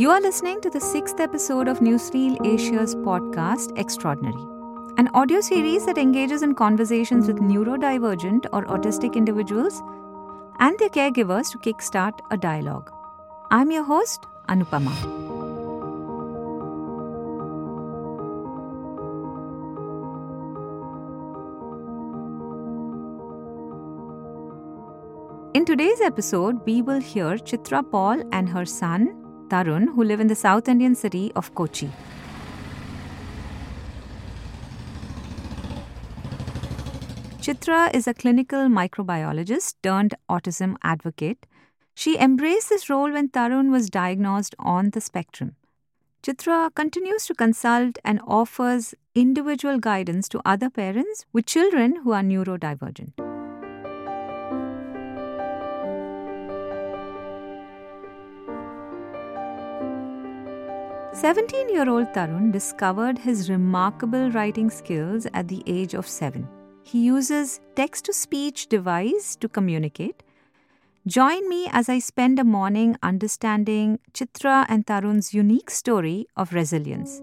You are listening to the sixth episode of Newsreel Asia's podcast, Extraordinary, an audio series that engages in conversations with neurodivergent or autistic individuals and their caregivers to kickstart a dialogue. I'm your host, Anupama. In today's episode, we will hear Chitra Paul and her son, Tarun, who live in the South Indian city of Kochi. Chitra is a clinical microbiologist turned autism advocate. She embraced this role when Tarun was diagnosed on the spectrum. Chitra continues to consult and offers individual guidance to other parents with children who are neurodivergent. 17 year old Tarun discovered his remarkable writing skills at the age of 7. He uses text to speech device to communicate. Join me as I spend a morning understanding Chitra and Tarun's unique story of resilience.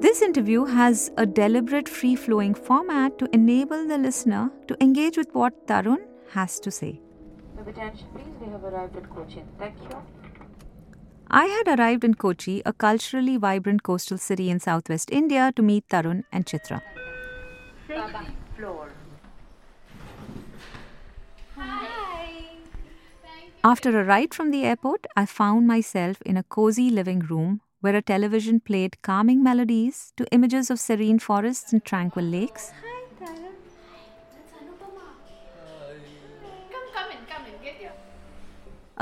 This interview has a deliberate free flowing format to enable the listener to engage with what Tarun has to say. With attention, please. We have arrived at Cochin. Thank you. I had arrived in Kochi, a culturally vibrant coastal city in southwest India, to meet Tarun and Chitra. Sixth floor. Hi. After a ride from the airport, I found myself in a cozy living room where a television played calming melodies to images of serene forests and tranquil lakes.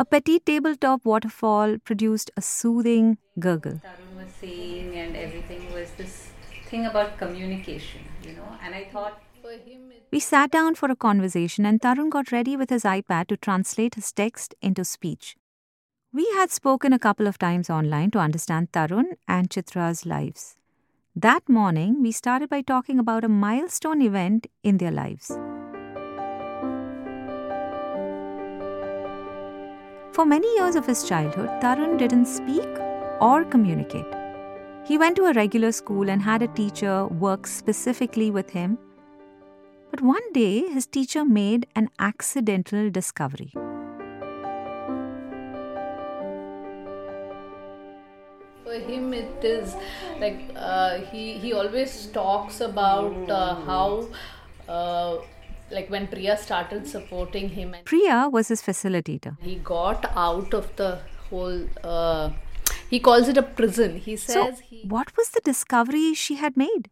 A petite tabletop waterfall produced a soothing gurgle. Tarun was saying, and everything was this thing about communication, you know. And I thought for him, it, We sat down for a conversation, and Tarun got ready with his iPad to translate his text into speech. We had spoken a couple of times online to understand Tarun and Chitra's lives. That morning, we started by talking about a milestone event in their lives. For many years of his childhood, Tarun didn't speak or communicate. He went to a regular school and had a teacher work specifically with him. But one day, his teacher made an accidental discovery. For him, it is like uh, he he always talks about uh, how. Uh, like when Priya started supporting him and Priya was his facilitator. he got out of the whole uh, he calls it a prison he says So, he what was the discovery she had made?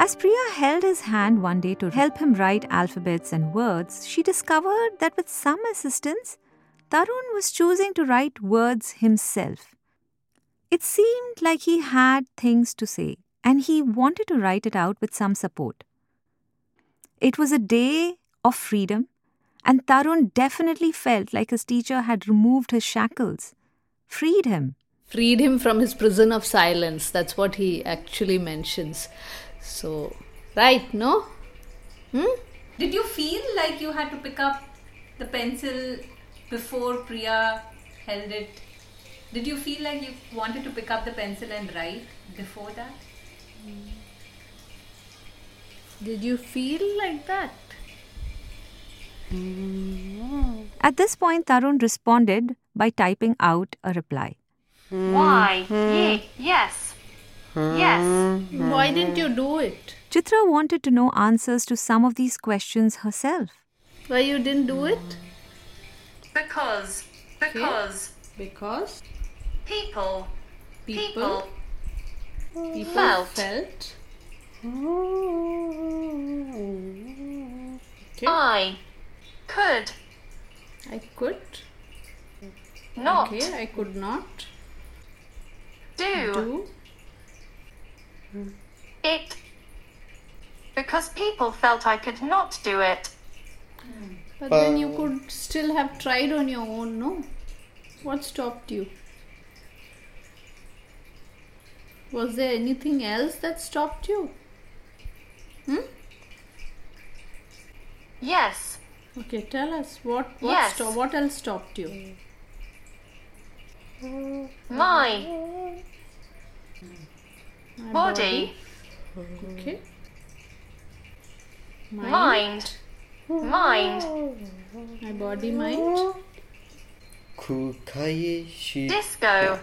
As Priya held his hand one day to help him write alphabets and words, she discovered that with some assistance, Tarun was choosing to write words himself. It seemed like he had things to say, and he wanted to write it out with some support. It was a day of freedom, and Tarun definitely felt like his teacher had removed his shackles, freed him. freed him from his prison of silence that's what he actually mentions so right no hmm? did you feel like you had to pick up the pencil before Priya held it? Did you feel like you wanted to pick up the pencil and write before that? Did you feel like that mm-hmm. At this point, Tarun responded by typing out a reply. Hmm. Why? Ye- yes. Yes. Hmm. why didn't you do it Chitra wanted to know answers to some of these questions herself. why you didn't do it Because. Because. because People. people People. people Felt. Felt I. Could. I could Not. okay I could not Do. do It. Because people felt I could not do it. But then you um. could still have tried on your own, no? What stopped you? Was there anything else that stopped you? Hmm? Yes. Okay, tell us what what, yes. sto- what else stopped you? My, My body. Okay. Mind. mind. Mind. My body mind. Kukai shi. Disco.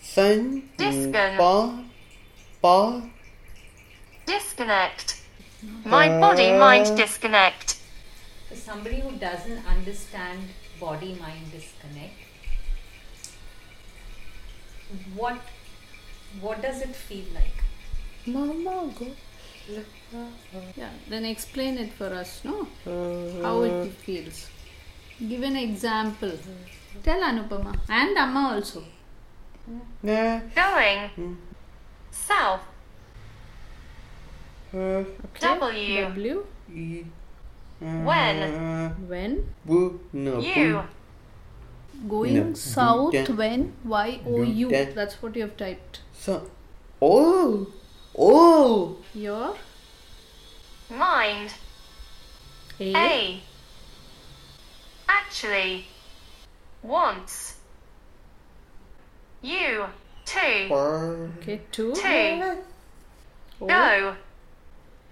Sun. Disco. Ba. Ba. Disconnect. My body, mind, uh, disconnect. For somebody who doesn't understand body mind disconnect, what what does it feel like? Mama go uh, uh. Yeah, then explain it for us, no? Uh-huh. How it feels. Give an example. Tell Anupama and Amma also. na Going hmm. south. Uh, W. W. e When When bu no you going No, south do that. when Y O U. Do. That's what you have typed. so oh oh Your mind A. A actually Once. you to or Okay, two. to O. go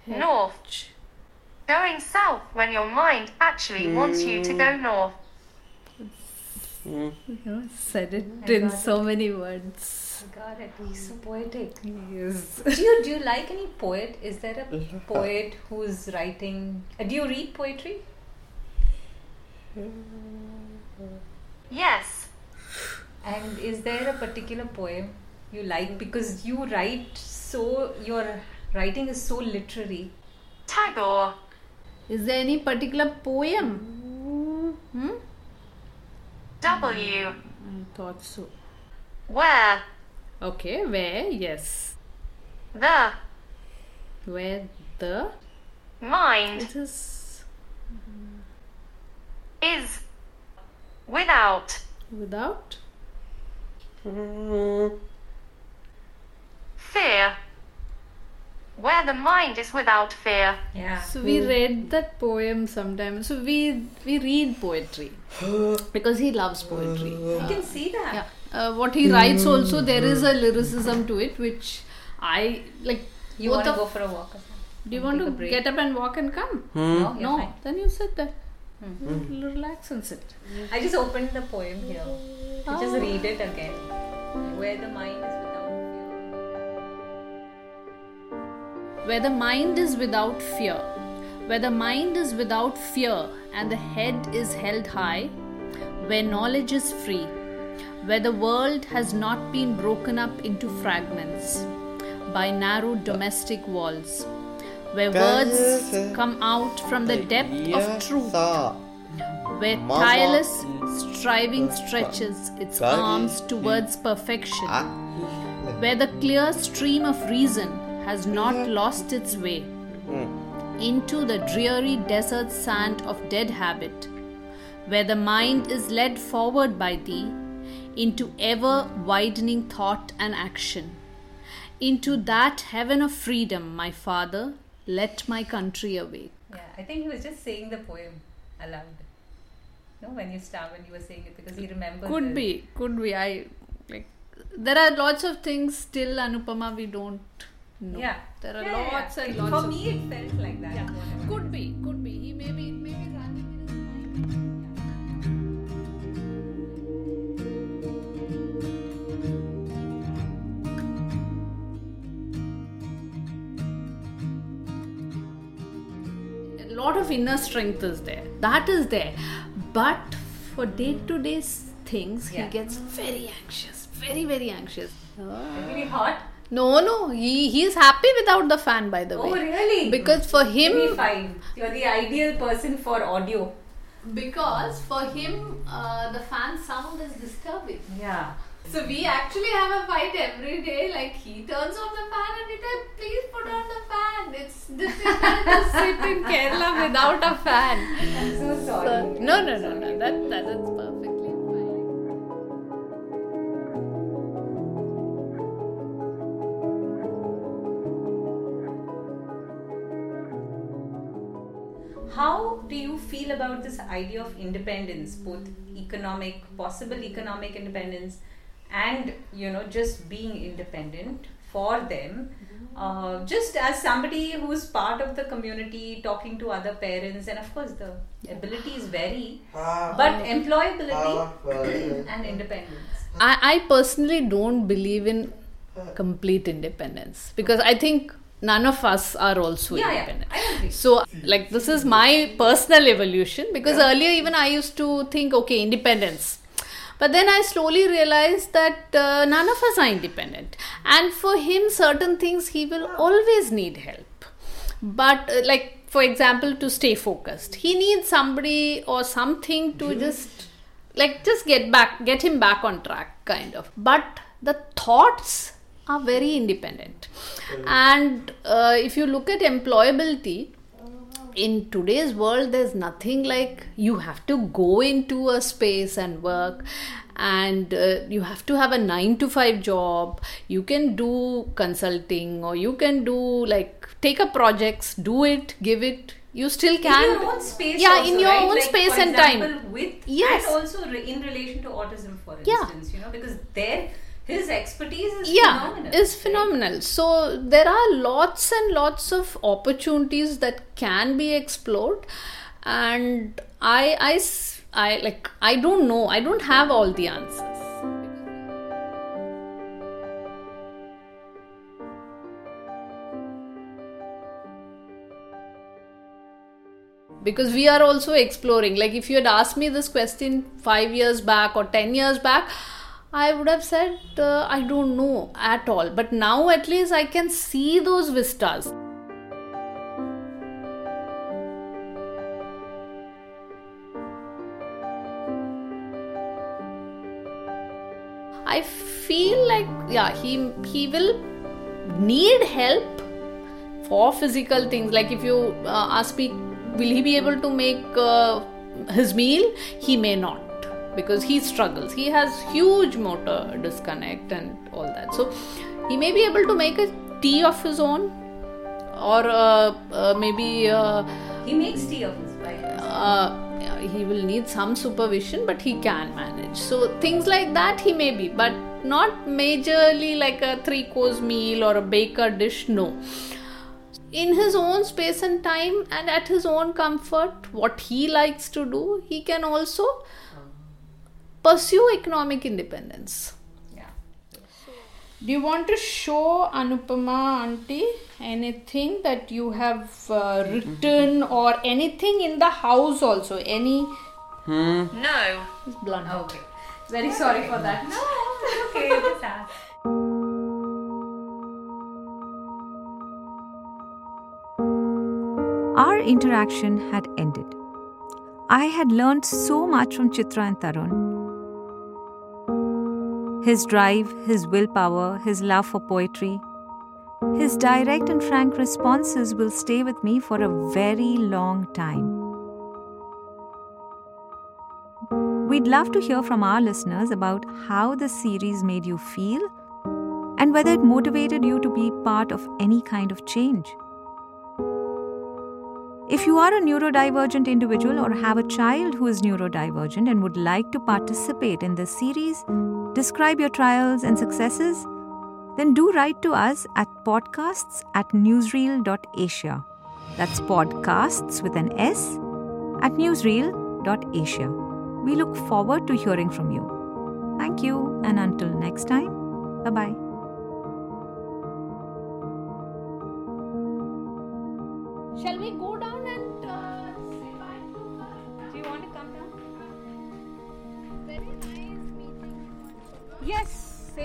north. Going south when your mind actually wants you to go north. Said it in so many words. Got it. He's so poetic. Yes. Do you do you like any poet? Is there a poet who's writing? Uh, do you read poetry? Yes, And is there a particular poem you like because you write so your writing is so literary? Tagore, Is there any particular poem? Hmm? W, I thought so. where Okay, where? Yes. the Where the mind it is is without without fear. Where the mind is without fear. Yeah. So we read that poem sometime. So we we read poetry because he loves poetry. Uh, uh, you can see that. Yeah. Uh, what he writes hmm. also there is a lyricism to it which I like. You want to go for a walk or something? Do you want to get up and walk and come? Hmm. Hmm. No, no. fine. Then you sit there. Relax and sit. I just opened the poem here. I just read it again. Where the mind is Where the mind is without fear, where the mind is without fear and the head is held high, where knowledge is free, where the world has not been broken up into fragments by narrow domestic walls, where words come out from the depth of truth, where tireless striving stretches its arms towards perfection where the clear stream of reason has not lost its way into the dreary desert sand of dead habit, where the mind is led forward by thee into ever widening thought and action. Into that heaven of freedom, my father, let my country awake. Yeah, I think he was just saying the poem aloud. No, when you start when you were saying it because he remembers. Could it. be, could be. I like. There are lots of things still, Anupama, we don't know. Yeah. There are Yeah, yeah, lots yeah. and lots. For me, it felt like that. whatever. Could be, could be. He may be, may be running in his mind. A lot of inner strength is there. That is there. But for day to day things, Yeah. he gets very anxious. Very, very anxious. Really hot. No, no. He, he is happy without the fan, by the way. Oh, really? Because for him, five. You're the ideal person for audio. Because for him, uh, the fan sound is disturbing. Yeah. So we actually have a fight every day. Like he turns off the fan and he says, "Please put on the fan." It's difficult to sit in Kerala without a fan. I'm so sorry. So, no, no, no, no. That that is perfectly how do you feel about this idea of independence, both economic, possible economic independence, and you know just being independent for them? Mm-hmm. Uh, just as somebody who's part of the community, talking to other parents, and of course the abilities vary, uh, but employability uh, uh, and independence. I, I personally don't believe in complete independence because I think none of us are also Yeah, yeah, independent. I So, like, this is my personal evolution because earlier even I used to think, okay, independence. But then I slowly realized that uh, none of us are independent. And for him, certain things he will always need help. But, uh, like, for example, to stay focused, he needs somebody or something to just, like, just get back, get him back on track, kind of. But the thoughts are very independent. And uh, if you look at employability, in today's world there's nothing like you have to go into a space and work and uh, you have to have a 9 to 5 job you can do consulting or you can do like take up projects do it give it you still can in your own space yeah also, in your right? own Like, space and example, time with Yes. and also in relation to autism for Yeah. instance you know because there his expertise is yeah phenomenal. is right? phenomenal so there are lots and lots of opportunities that can be explored. And I, I, I like i don't know. I don't have all the answers. Because we are also exploring. Like if you had asked me this question 5 years back or 10 years back i would have said uh, i don't know at all. But now at least i can see those vistas. I feel like yeah he he will need help for physical things. Like if you uh, ask me will he be able to make uh, his meal? He may not because he struggles he has huge motor disconnect and all that so he may be able to make a tea of his own or uh, uh, maybe uh, he makes tea of his wife uh, he will need some supervision, but he can manage. So things like that he may be, but not majorly like a three course meal or a baker dish. No. In his own space and time and at his own comfort, what he likes to do, he can also pursue economic independence. yeah Do you want to show Anupama auntie anything that you have uh, written or anything in the house also? Any No. It's blunt. okay very sorry for that no okay just ask. Our interaction had ended. I had learned so much from Chitra and Tarun. His drive, his willpower, his love for poetry, his direct and frank responses will stay with me for a very long time. We'd love to hear from our listeners about how the series made you feel and whether it motivated you to be part of any kind of change. If you are a neurodivergent individual or have a child who is neurodivergent and would like to participate in this series, describe your trials and successes, then do write to us at podcasts at newsreel.asia. That's podcasts with an S at newsreel.asia. We look forward to hearing from you. Thank you, and until next time, bye bye. Shall we go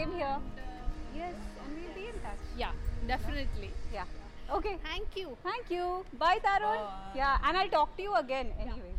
same here. Yes and we'll be in touch. Yeah, definitely. yeah. Okay. Thank you. thank you. Bye tarun. Yeah and i'll talk to you again anyways